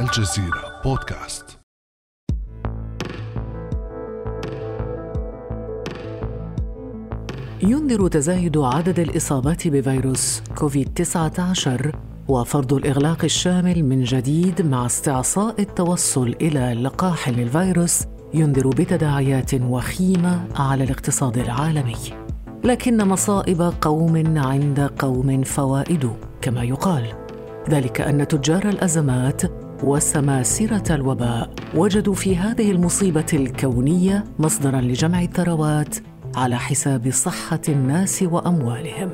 الجزيرة بودكاست. ينذر تزايد عدد الإصابات بفيروس كوفيد-19 وفرض الإغلاق الشامل من جديد مع استعصاء التوصل إلى لقاح للفيروس ينذر بتداعيات وخيمة على الاقتصاد العالمي. لكن مصائب قوم عند قوم فوائد كما يقال. ذلك أن تجار الأزمات وسماسره الوباء. وجدوا في هذه المصيبة الكونية مصدرا لجمع الثروات على حساب صحة الناس وأموالهم.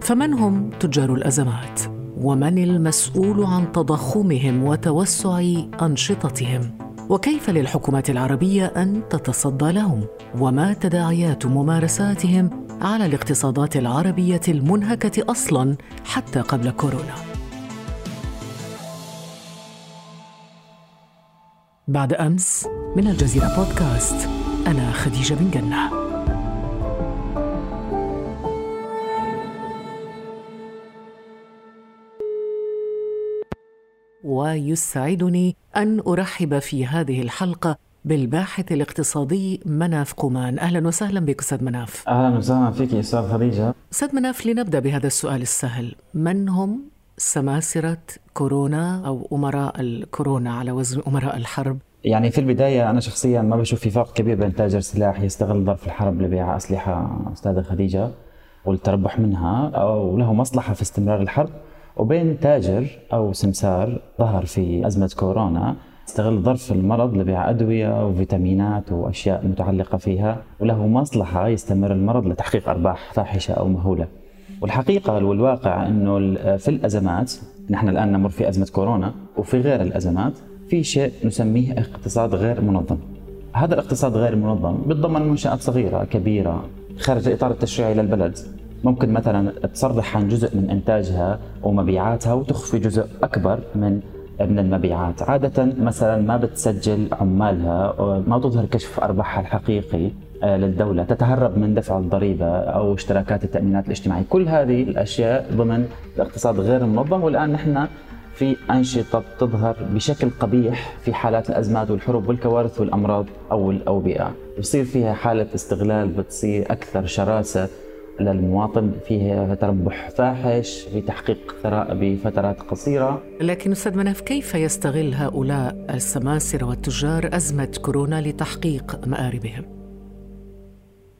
فمن هم تجار الأزمات؟ ومن المسؤول عن تضخمهم وتوسع أنشطتهم؟ وكيف للحكومات العربية أن تتصدى لهم؟ وما تداعيات ممارساتهم على الاقتصادات العربية المنهكة أصلا حتى قبل كورونا؟ بعد أمس من الجزيرة بودكاست أنا خديجة بن جنة. ويسعدني أن أرحب في هذه الحلقة بالباحث الاقتصادي مناف قومان أهلا وسهلا بك أستاذ مناف. أهلا وسهلا فيك أستاذ خديجة. أستاذ مناف لنبدأ بهذا السؤال السهل. من هم سماسرة كورونا أو أمراء الكورونا على وزن أمراء الحرب يعني في البداية أنا شخصيا ما بشوف في فرق كبير بين تاجر سلاح يستغل ظرف الحرب لبيع أسلحة أستاذة خديجة والتربح منها أو له مصلحة في استمرار الحرب وبين تاجر أو سمسار ظهر في أزمة كورونا استغل ظرف المرض لبيع أدوية وفيتامينات وأشياء متعلقة فيها وله مصلحة يستمر المرض لتحقيق أرباح فاحشة أو مهولة. والحقيقة والواقع إنه في الأزمات نحن الآن نمر في أزمة كورونا وفي غير الأزمات في شيء نسميه اقتصاد غير منظم. هذا الاقتصاد غير منظم بيتضمن منشآت صغيرة كبيرة خارج الاطار التشريعي للبلد ممكن مثلا تصرح عن جزء من إنتاجها ومبيعاتها وتخفي جزء أكبر من من المبيعات. عادة مثلا ما بتسجل عمالها ما تظهر كشف أرباحها الحقيقي. للدولة تتهرب من دفع الضريبة أو اشتراكات التأمينات الاجتماعية. كل هذه الأشياء ضمن الاقتصاد غير المنظم والآن نحن في أنشطة تظهر بشكل قبيح في حالات الأزمات والحروب والكوارث والأمراض أو الأوبئة. بصير فيها حالة استغلال بتصير أكثر شراسة للمواطن فيها تربح فاحش في تحقيق ثراء بفترات قصيرة. لكن أستاذ مناف كيف يستغل هؤلاء السماسرة والتجار أزمة كورونا لتحقيق مآربهم؟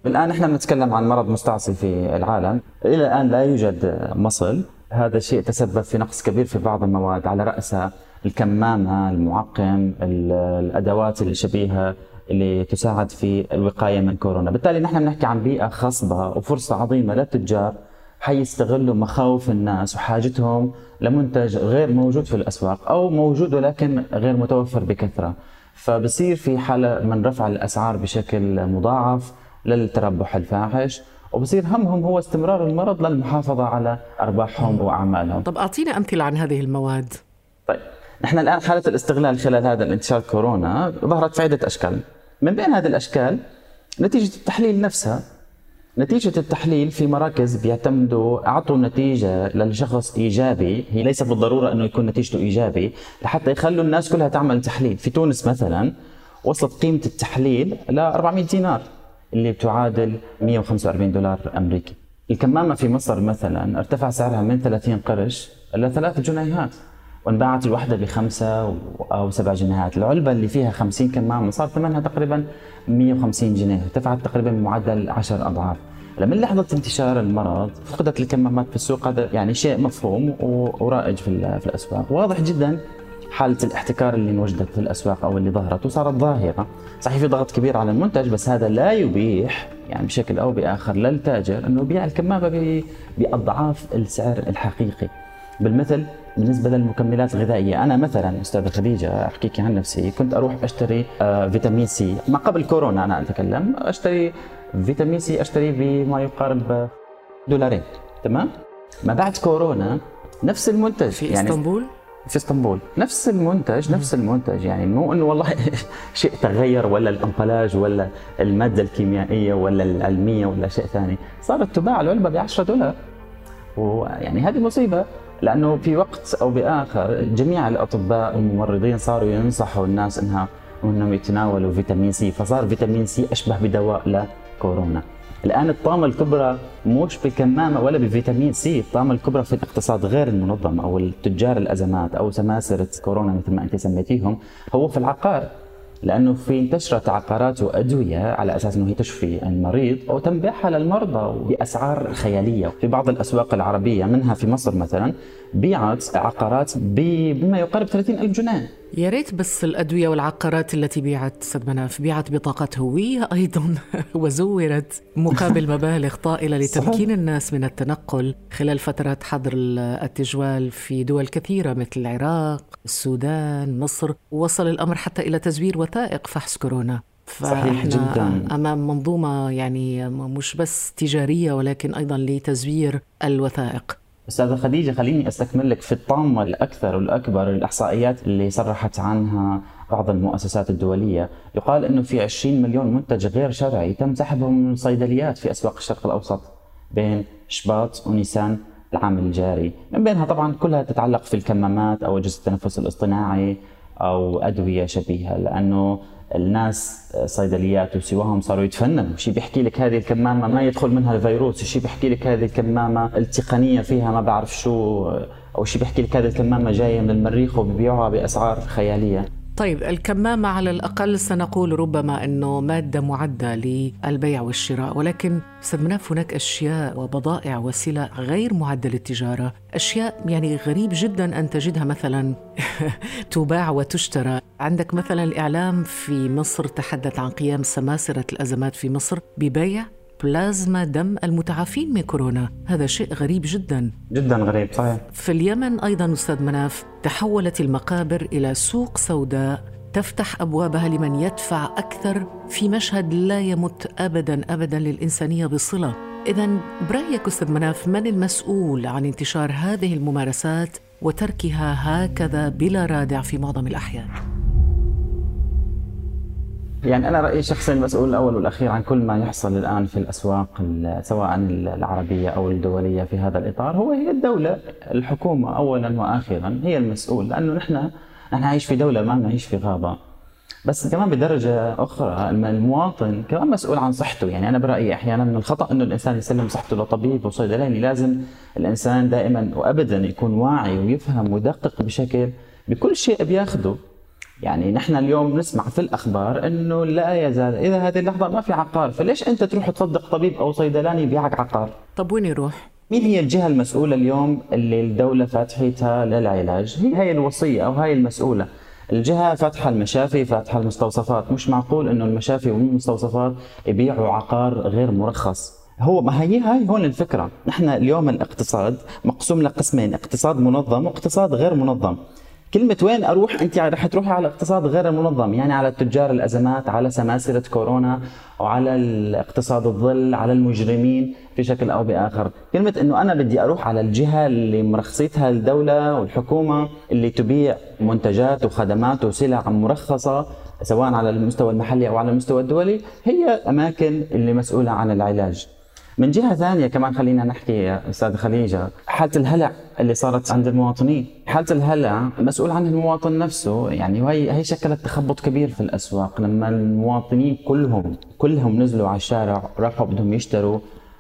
الآن نحن بنتكلم عن مرض مستعصي في العالم. إلى الآن لا يوجد مصل. هذا الشيء تسبب في نقص كبير في بعض المواد على رأسها الكمامة المعقم الأدوات الشبيهة اللي تساعد في الوقاية من كورونا. بالتالي نحن بنحكي عن بيئة خصبة وفرصة عظيمة للتجار حيستغلوا مخاوف الناس وحاجتهم لمنتج غير موجود في الأسواق أو موجود ولكن غير متوفر بكثرة. فبصير في حالة من رفع الأسعار بشكل مضاعف. للتربح الفاحش وبصير همهم هو استمرار المرض للمحافظة على أرباحهم وأعمالهم. طب أعطينا أمثلة عن هذه المواد. طيب نحن الآن حالة الاستغلال خلال هذا الانتشار كورونا ظهرت في عدة أشكال. من بين هذه الأشكال نتيجة التحليل نفسها. نتيجة التحليل في مراكز بيعتمدوا أعطوا نتيجة للشخص إيجابي هي ليس بالضرورة أنه يكون نتيجته إيجابي لحتى يخلوا الناس كلها تعمل تحليل. في تونس مثلا وصلت قيمة التحليل ل 400 دينار. اللي بتعادل 145 دولار أمريكي. الكمامة في مصر مثلا ارتفع سعرها من 30 قرش إلى 3 جنيهات وانباعت الوحدة بخمسة أو سبع جنيهات. العلبة اللي فيها 50 كمامة صار ثمنها تقريبا 150 جنيه ارتفعت تقريبا بمعدل 10 أضعاف. لما لحظة انتشار المرض فقدت الكمامات في السوق هذا يعني شيء مفهوم ورائج في الأسواق. واضح جدا حالة الاحتكار اللي انوجدت في الأسواق أو اللي ظهرت وصارت ظاهرة. صحيح في ضغط كبير على المنتج بس هذا لا يبيح يعني بشكل أو بآخر للتاجر أنه يبيع الكمامة بأضعاف السعر الحقيقي. بالمثل بالنسبة للمكملات الغذائية أنا مثلا أستاذة خديجة أحكيك عن نفسي كنت أروح أشتري فيتامين سي. ما قبل كورونا أنا أتكلم أشتري فيتامين سي أشتري بما يقارب دولارين. تمام؟ ما بعد كورونا نفس المنتج. في يعني إسطنبول؟ في اسطنبول. نفس المنتج نفس المنتج يعني مو إنه والله شيء تغير ولا الأمبلاج ولا المادة الكيميائية ولا العلمية ولا شيء ثاني. صارت تباع العلبة ب 10 دولار. ويعني هذه مصيبة لأنه في وقت أو بآخر جميع الأطباء والممرضين صاروا ينصحوا الناس انها إنهم يتناولوا فيتامين سي فصار فيتامين سي أشبه بدواء لكورونا. الآن الطامه الكبرى مش بالكمامه ولا بفيتامين سي، الطامه الكبرى في الاقتصاد غير المنظم أو التجار الأزمات أو سماسرة كورونا مثل ما أنت سميتيهم هو في العقار. لأنه في انتشرت عقارات وأدوية على أساس إنه هي تشفي المريض وتم بيعها للمرضى بأسعار خيالية، في بعض الأسواق العربية منها في مصر مثلا بيعت عقارات بما يقارب 30 ألف جنيه. يا ريت بس الأدوية والعقارات التي بيعت أستاذ مناف بيعت بطاقات هوية أيضا وزورت مقابل مبالغ طائلة لتمكين الناس من التنقل خلال فترات حظر التجوال في دول كثيرة مثل العراق السودان مصر. ووصل الأمر حتى إلى تزوير وثائق فحص كورونا صحيح جدا. أمام منظومة يعني مش بس تجارية ولكن أيضا لتزوير الوثائق. أستاذة خديجة خليني أستكمل لك في الطامه الأكثر والأكبر الإحصائيات اللي صرحت عنها بعض المؤسسات الدولية، يقال إنه في 20 مليون منتج غير شرعي تم سحبهم من الصيدليات في أسواق الشرق الأوسط بين شباط ونيسان العام الجاري، من بينها طبعا كلها تتعلق في الكمامات أو اجهزه التنفس الاصطناعي. أو أدوية شبيهة لأنه الناس صيدليات وسواهم صاروا يتفننوا. شيء بيحكي لك هذه الكمامة ما يدخل منها الفيروس شيء بيحكي لك هذه الكمامة التقنية فيها ما بعرف شو أو شيء بيحكي لك هذه الكمامة جاية من المريخ وبيبيعوها بأسعار خيالية. طيب الكمامة على الأقل سنقول ربما أنه مادة معدة للبيع والشراء ولكن أستاذ مناف هناك أشياء وبضائع وسلع غير معدة للتجارة. أشياء يعني غريب جدا أن تجدها مثلا تباع وتشترى. عندك مثلا الإعلام في مصر تحدث عن قيام سماسرة الأزمات في مصر ببيع بلازما دم المتعافين من كورونا. هذا شيء غريب جدا. جدا غريب صحيح. في اليمن أيضا أستاذ مناف تحولت المقابر إلى سوق سوداء تفتح أبوابها لمن يدفع أكثر في مشهد لا يمت ابدا ابدا للإنسانية بصلة. اذا برأيك أستاذ مناف من المسؤول عن انتشار هذه الممارسات وتركها هكذا بلا رادع في معظم الأحيان؟ يعني أنا رأيي الشخصي المسؤول الأول والأخير عن كل ما يحصل الآن في الأسواق سواء العربية أو الدولية في هذا الإطار هو هي الدولة الحكومة اولا وأخيرا هي المسؤول لأنه نحن نحن نعيش في دولة ما نعيش في غابة. بس كمان بدرجة أخرى المواطن كمان مسؤول عن صحته. يعني أنا برأيي أحيانا من الخطأ أنه الإنسان يسلم صحته لطبيب وصيدلاني. لازم الإنسان دائما وأبدا يكون واعي ويفهم ويدقق بشكل بكل شيء بياخده. يعني نحن اليوم نسمع في الأخبار إنه لا يزال إذا هذه اللحظة ما في عقار فليش أنت تروح تصدق طبيب أو صيدلاني يبيعك عقار طب وين يروح مين هي الجهة المسؤولة اليوم اللي الدولة فاتحتها للعلاج؟ هي هي الوصية أو هاي المسؤولة. الجهة فاتحة المشافي فاتحة المستوصفات، مش معقول إنه المشافي والمستوصفات يبيعوا عقار غير مرخص. هو ما هي هاي هون الفكرة، نحن اليوم الاقتصاد مقسوم لقسمين، اقتصاد منظم واقتصاد غير منظم. كلمة وين أروح؟ أنت رح تروحي على الاقتصاد غير المنظم يعني على تجار الأزمات على سماسرة كورونا وعلى الاقتصاد الظل على المجرمين في شكل أو بآخر. كلمة أنه أنا بدي أروح على الجهة اللي مرخصتها الدولة والحكومة اللي تبيع منتجات وخدمات وسلع مرخصة سواء على المستوى المحلي أو على المستوى الدولي هي أماكن اللي مسؤولة عن العلاج. من جهة ثانية كمان خلينا نحكي يا أستاذ خليجه حالة الهلع اللي صارت عند المواطنين. حالة الهلع مسؤول عنها المواطن نفسه. يعني وهي هي شكلت تخبط كبير في الأسواق. لما المواطنين كلهم كلهم نزلوا على الشارع راحوا بدهم يشتروا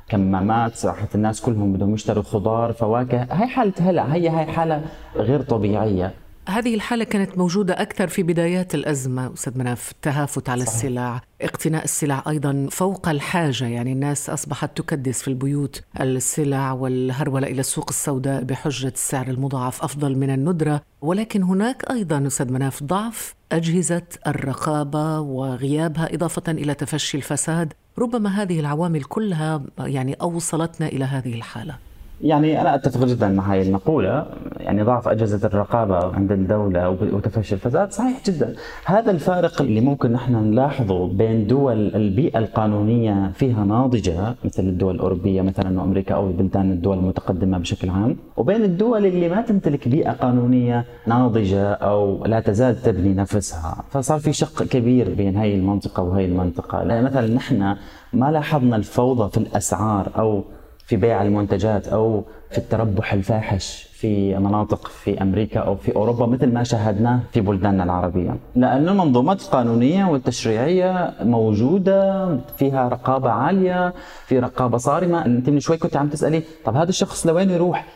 كمامات راحت الناس كلهم بدهم يشتروا خضار فواكه. هاي حالة هلع. هي هاي حالة غير طبيعية. هذه الحالة كانت موجودة أكثر في بدايات الأزمة أستاذ مناف التهافت على صحيح. السلع اقتناء السلع أيضا فوق الحاجة يعني الناس أصبحت تكدس في البيوت السلع والهرولة إلى السوق السوداء بحجة السعر المضاعف أفضل من الندرة. ولكن هناك أيضا أستاذ مناف ضعف أجهزة الرقابة وغيابها إضافة إلى تفشي الفساد. ربما هذه العوامل كلها يعني أوصلتنا إلى هذه الحالة. يعني أنا أتفق جدا مع هذه المقولة. يعني ضعف أجهزة الرقابة عند الدولة وتفشي الفساد صحيح جدا. هذا الفارق اللي ممكن نحن نلاحظه بين دول البيئة القانونية فيها ناضجة مثل الدول الأوروبية مثلا وأمريكا أو بلدان الدول المتقدمة بشكل عام وبين الدول اللي ما تمتلك بيئة قانونية ناضجة أو لا تزال تبني نفسها. فصار في شق كبير بين هاي المنطقة وهي المنطقة. مثلا نحن ما لاحظنا الفوضى في الأسعار أو في بيع المنتجات أو في التربح الفاحش في مناطق في أمريكا أو في أوروبا مثل ما شاهدناه في بلداننا العربية، لأنه المنظومات القانونيه والتشريعية موجودة فيها رقابة عالية، في رقابة صارمة، أنت من شوي كنت عم تسألي طب هذا الشخص لوين يروح؟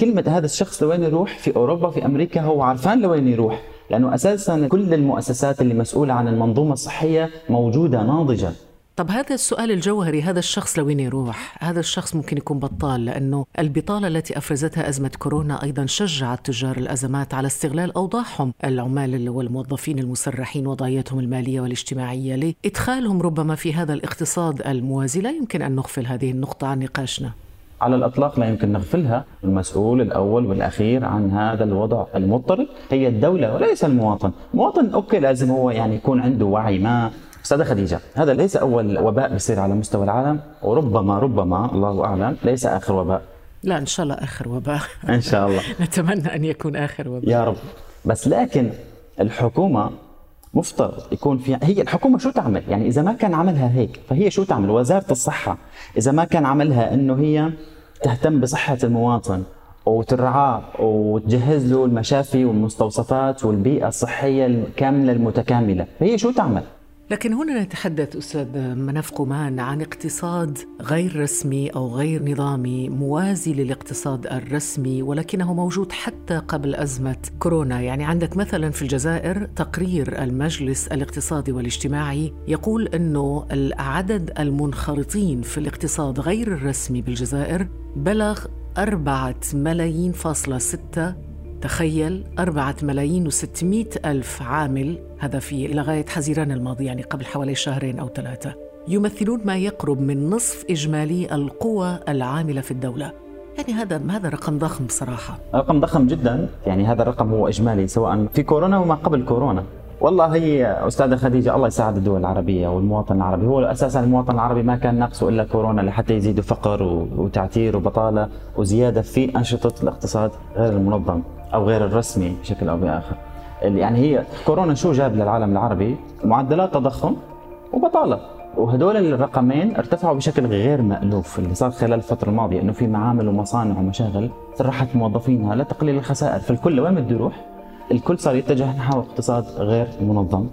كلمة هذا الشخص لوين يروح؟ في أوروبا في أمريكا هو عارفان لوين يروح؟ لأنه أساسا كل المؤسسات اللي مسؤولة عن المنظومة الصحية موجودة ناضجة. طب هذا السؤال الجوهري هذا الشخص لوين يروح؟ هذا الشخص ممكن يكون بطال لأنه البطالة التي أفرزتها أزمة كورونا أيضا شجعت تجار الأزمات على استغلال أوضاعهم. العمال والموظفين المسرحين وضعيتهم المالية والاجتماعية لإدخالهم ربما في هذا الاقتصاد الموازي. لا يمكن أن نغفل هذه النقطة عن نقاشنا. على الإطلاق لا يمكن نغفلها، المسؤول الأول والأخير عن هذا الوضع المضطرب. هي الدولة وليس المواطن، المواطن أوكي لازم هو يعني يكون عنده وعي ما أستاذة خديجة هذا ليس أول وباء بيصير على مستوى العالم وربما ربما الله أعلم ليس آخر وباء لا إن شاء الله آخر وباء إن شاء الله نتمنى أن يكون آخر وباء يا رب بس لكن الحكومة مفترض يكون في هي الحكومة شو تعمل؟ يعني إذا ما كان عملها هيك فهي شو تعمل؟ وزارة الصحة إذا ما كان عملها إنه هي تهتم بصحة المواطن وترعاه وتجهز له المشافي والمستوصفات والبيئة الصحية الكاملة المتكاملة، فهي شو تعمل؟ لكن هنا نتحدث أستاذ مناف قمان عن اقتصاد غير رسمي أو غير نظامي موازي للاقتصاد الرسمي ولكنه موجود حتى قبل أزمة كورونا، يعني عندك مثلا في الجزائر تقرير المجلس الاقتصادي والاجتماعي يقول إنه العدد المنخرطين في الاقتصاد غير الرسمي بالجزائر بلغ أربعة ملايين فاصلة ستة تخيل أربعة ملايين وستمائة ألف عامل هذا في لغاية حزيران الماضي يعني قبل حوالي شهرين أو ثلاثة يمثلون ما يقرب من نصف إجمالي القوى العاملة في الدولة. يعني هذا هذا رقم ضخم بصراحة. رقم ضخم جدا يعني هذا الرقم هو إجمالي سواء في كورونا وما قبل كورونا. والله هي أستاذة خديجة الله يساعد الدول العربية والمواطن العربي. هو أساسا المواطن العربي ما كان ناقصه إلا كورونا لحتى يزيدوا فقر وتعتير وبطالة وزيادة في أنشطة الاقتصاد غير المنظم أو غير الرسمي بشكل أو بآخر. يعني هي كورونا شو جاب للعالم العربي؟ معدلات تضخم وبطالة. وهدول الرقمين ارتفعوا بشكل غير مألوف اللي صار خلال الفترة الماضية إنه في معامل ومصانع ومشاغل سرحت موظفينها لتقليل الخسائر فالكل وين بده يروح؟ الكل صار يتجه نحو اقتصاد غير منظم.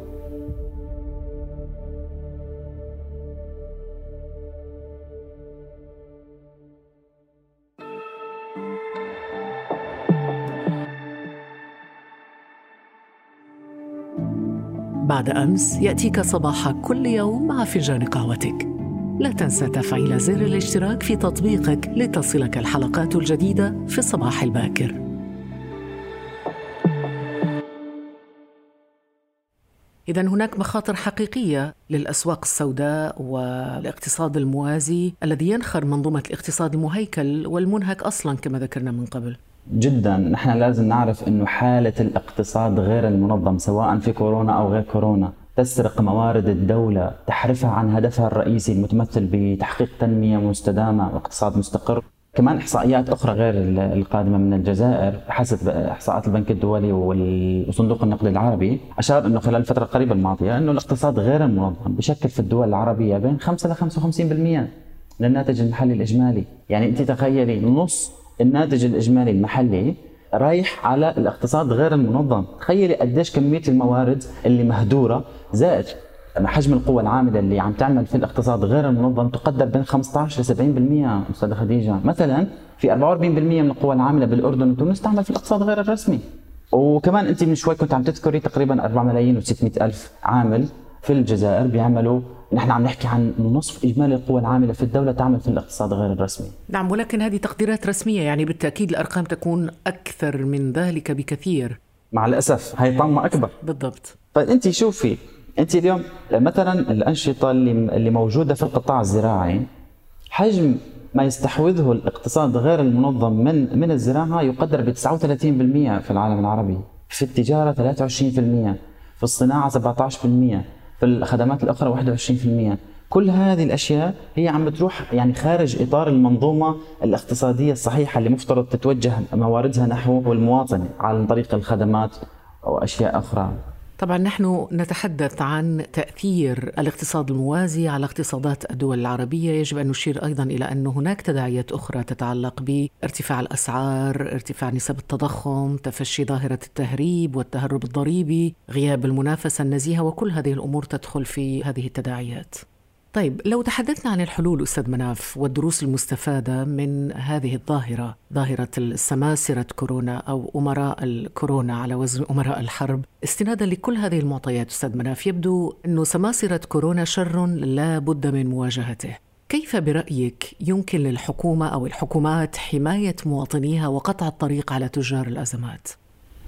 بعد أمس يأتيك صباح كل يوم مع فنجان قهوتك. لا تنسى تفعيل زر الاشتراك في تطبيقك لتصلك الحلقات الجديدة في الصباح الباكر. إذا هناك مخاطر حقيقية للأسواق السوداء والاقتصاد الموازي الذي ينخر منظومة الاقتصاد المهيكل والمنهك أصلا كما ذكرنا من قبل. جدا نحن لازم نعرف إنه حالة الاقتصاد غير المنظم سواء في كورونا أو غير كورونا تسرق موارد الدولة تحرفها عن هدفها الرئيسي المتمثل بتحقيق تنمية مستدامة واقتصاد مستقر كمان إحصائيات أخرى غير القادمة من الجزائر حسب إحصاءات البنك الدولي وصندوق النقد العربي اشار إنه خلال الفترة القريبة الماضية إنه الاقتصاد غير المنظم بشكل في الدول العربية بين 5 ل 55% للناتج المحلي الإجمالي، يعني أنت تخيلي نص الناتج الإجمالي المحلي رايح على الاقتصاد غير المنظم، تخيلي قديش كمية الموارد اللي مهدورة زائد حجم القوى العاملة اللي عم تعمل في الاقتصاد غير المنظم تقدر بين 15 ل 70% أستاذة خديجة، مثلا في 44% من القوى العاملة بالأردن وتونس تعمل في الاقتصاد غير الرسمي. وكمان أنت من شوي كنت عم تذكري تقريبا 4 ملايين و600 ألف عامل في الجزائر بيعملوا نحن عم نحكي عن نصف إجمالي القوى العاملة في الدولة تعمل في الاقتصاد غير الرسمي. نعم ولكن هذه تقديرات رسمية يعني بالتأكيد الأرقام تكون أكثر من ذلك بكثير. مع الأسف هي طامه أكبر. بالضبط. طيب أنت شوفي انت اليوم مثلا الأنشطة اللي اللي موجودة في القطاع الزراعي حجم ما يستحوذه الاقتصاد غير المنظم من من الزراعة يقدر ب 39% في العالم العربي، في التجارة 23%، في الصناعة 17%، في الخدمات الأخرى 21%، كل هذه الأشياء هي عم بتروح يعني خارج إطار المنظومة الاقتصادية الصحيحة اللي مفترض تتوجه مواردها نحو المواطن عن طريق الخدمات أو أشياء أخرى. طبعا نحن نتحدث عن تأثير الاقتصاد الموازي على اقتصادات الدول العربية، يجب أن نشير أيضا إلى أن هناك تداعيات أخرى تتعلق بارتفاع الأسعار، ارتفاع نسب التضخم، تفشي ظاهرة التهريب والتهرب الضريبي، غياب المنافسة النزيهة وكل هذه الأمور تدخل في هذه التداعيات. طيب لو تحدثنا عن الحلول أستاذ مناف والدروس المستفادة من هذه الظاهرة، ظاهرة السماسرة كورونا أو أمراء الكورونا على وزن أمراء الحرب، استنادا لكل هذه المعطيات أستاذ مناف يبدو انه سماسرة كورونا شر لا بد من مواجهته. كيف برأيك يمكن للحكومة أو الحكومات حماية مواطنيها وقطع الطريق على تجار الأزمات؟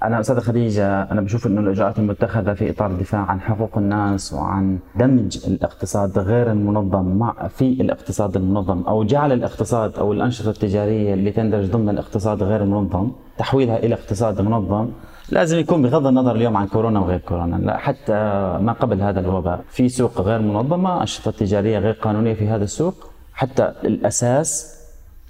أنا أستاذة خديجة أنا بشوف إنه الإجراءات المتخذة في إطار الدفاع عن حقوق الناس وعن دمج الاقتصاد غير المنظم مع في الاقتصاد المنظم أو جعل الاقتصاد أو الأنشطة التجارية اللي تندرج ضمن الاقتصاد غير المنظم تحويلها إلى اقتصاد منظم لازم يكون بغض النظر اليوم عن كورونا وغير كورونا. لا حتى ما قبل هذا الوباء. في سوق غير منظمة أنشطة تجارية غير قانونية في هذا السوق. حتى الأساس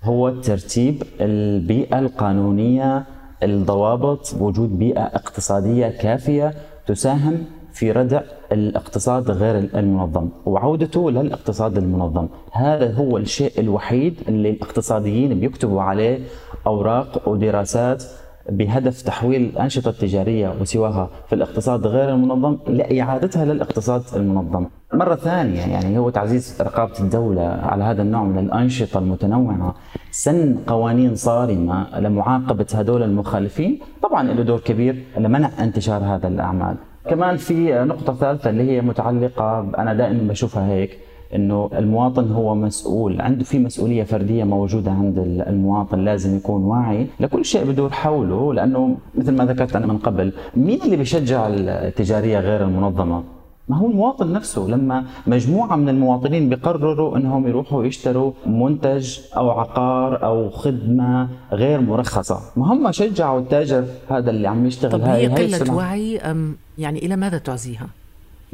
هو ترتيب البيئة القانونية الضوابط وجود بيئة اقتصادية كافية تساهم في ردع الاقتصاد غير المنظم وعودته للاقتصاد المنظم. هذا هو الشيء الوحيد اللي الاقتصاديين بيكتبوا عليه أوراق ودراسات بهدف تحويل الأنشطة التجارية وسواها في الاقتصاد غير المنظم لإعادتها للاقتصاد المنظم. مرة ثانية يعني هو تعزيز رقابة الدولة على هذا النوع من الأنشطة المتنوعة سن قوانين صارمة لمعاقبة هذول المخالفين طبعا له دور كبير لمنع انتشار هذا الأعمال. كمان في نقطة ثالثة اللي هي متعلقة أنا دائما بشوفها هيك إنه المواطن هو مسؤول عنده في مسؤولية فردية موجودة عند المواطن لازم يكون واعي لكل شيء بدور حوله لأنه مثل ما ذكرت أنا من قبل مين اللي بيشجع التجارية غير المنظمة؟ ما هو المواطن نفسه. لما مجموعة من المواطنين بيقرروا إنهم يروحوا يشتروا منتج أو عقار أو خدمة غير مرخصة ما هم شجعوا التاجر هذا اللي عم يشتغل طب هي قلة وعي أم يعني إلى ماذا تعزيها؟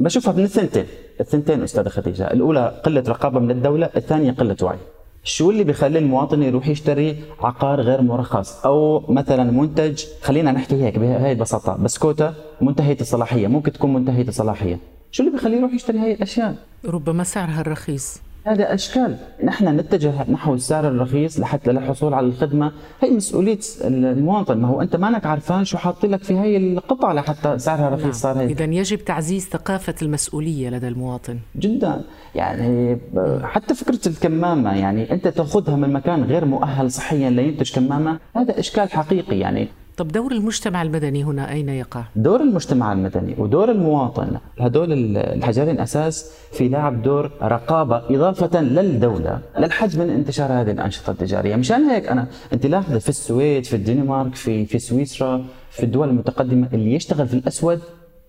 بشوفها من الثنتين الثنتين أستاذة خديجة. الأولى قلة رقابة من الدولة الثانية قلة وعي. شو اللي بيخلي المواطن يروح يشتري عقار غير مرخص؟ أو مثلا منتج خلينا نحكي هيك بهي البساطه بسكوتة منتهية الصلاحية ممكن تكون منتهية الصلاحية. شو اللي بيخليه يروح يشتري هاي الأشياء؟ ربما سعرها الرخيص. هذا أشكال. نحن نتجه نحو السعر الرخيص لحتى للحصول على الخدمة. هي مسؤولية المواطن. ما هو أنت مانك عارفان شو حاط لك في هي القطعة لحتى سعرها رخيص نعم. صار هيك. إذا يجب تعزيز ثقافة المسؤولية لدى المواطن. جدا. يعني حتى فكرة الكمامة يعني أنت تأخذها من مكان غير مؤهل صحيا لينتج كمامة هذا إشكال حقيقي. يعني طب دور المجتمع المدني هنا أين يقع؟ دور المجتمع المدني ودور المواطن هدول الحجرين أساس في لعب دور رقابة إضافة للدولة للحد من انتشار هذه الأنشطة التجارية. مشان هيك أنا أنت لاحظة في السويد في الدنمارك في في سويسرا في الدول المتقدمة اللي يشتغل في الأسود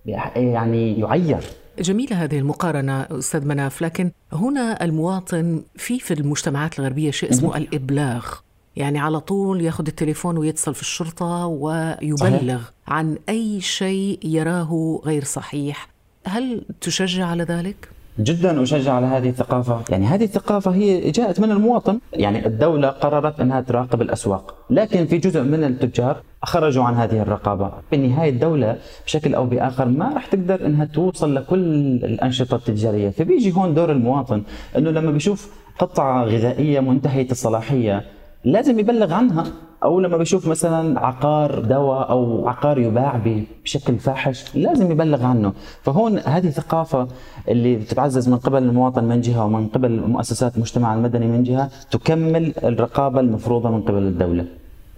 يعني يعير. جميلة هذه المقارنة أستاذ مناف لكن هنا المواطن في في المجتمعات الغربية شيء اسمه الإبلاغ. يعني على طول ياخذ التليفون ويتصل في الشرطة ويبلغ صحيح. عن أي شيء يراه غير صحيح. هل تشجع على ذلك؟ جدا أشجع على هذه الثقافة، يعني هذه الثقافة هي جاءت من المواطن، يعني الدولة قررت أنها تراقب الأسواق، لكن في جزء من التجار خرجوا عن هذه الرقابة، في النهاية الدولة بشكل أو بآخر ما راح تقدر إنها توصل لكل الأنشطة التجارية، فبيجي هون دور المواطن إنه لما بيشوف قطعة غذائية منتهية الصلاحية لازم يبلغ عنها. أو لما بيشوف مثلا عقار دواء أو عقار يباع بشكل فاحش لازم يبلغ عنه. فهون هذه ثقافة اللي بتتعزز من قبل المواطن من جهة ومن قبل مؤسسات المجتمع المدني من جهة تكمل الرقابة المفروضة من قبل الدولة.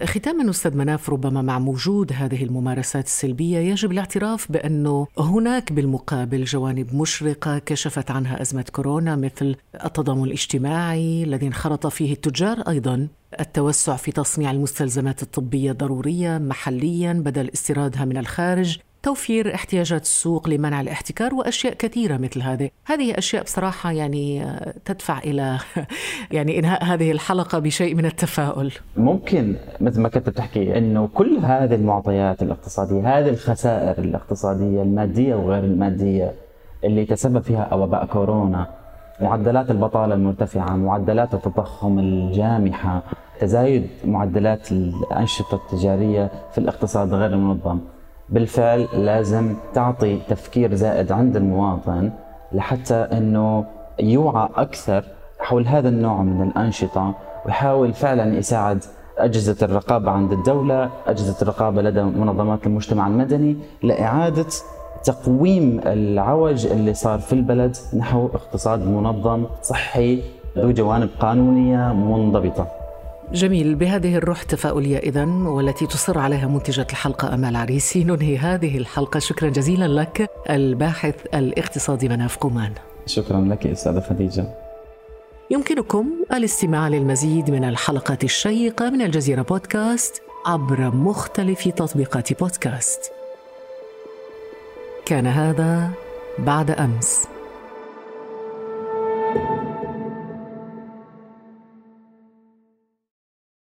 ختاما أستاذ مناف ربما مع وجود هذه الممارسات السلبية يجب الاعتراف بأنه هناك بالمقابل جوانب مشرقة كشفت عنها أزمة كورونا مثل التضامن الاجتماعي الذي انخرط فيه التجار أيضا. التوسع في تصنيع المستلزمات الطبية الضرورية محليا بدل استيرادها من الخارج توفير احتياجات السوق لمنع الاحتكار وأشياء كثيرة مثل هذه، هذه أشياء بصراحة يعني تدفع إلى يعني إنهاء هذه الحلقة بشيء من التفاؤل. ممكن مثل ما كنت بتحكي إنه كل هذه المعطيات الاقتصادية، هذه الخسائر الاقتصادية المادية وغير المادية اللي تسبب فيها وباء كورونا، معدلات البطالة المرتفعة، معدلات التضخم الجامحة، تزايد معدلات الأنشطة التجارية في الاقتصاد غير المنظم. بالفعل لازم تعطي تفكير زائد عند المواطن لحتى إنه يوعى أكثر حول هذا النوع من الأنشطة ويحاول فعلا يساعد أجهزة الرقابة عند الدولة، أجهزة الرقابة لدى منظمات المجتمع المدني لإعادة تقويم العوج اللي صار في البلد نحو اقتصاد منظم صحي ذو جوانب قانونية منضبطة. جميل بهذه الروح التفاؤلية إذا والتي تصر عليها منتجة الحلقة أمال عريسي ننهي هذه الحلقة. شكرا جزيلا لك الباحث الاقتصادي مناف قومان شكرا لك أستاذة خديجة. يمكنكم الاستماع للمزيد من الحلقات الشيقة من الجزيرة بودكاست عبر مختلف تطبيقات بودكاست. كان هذا بعد أمس.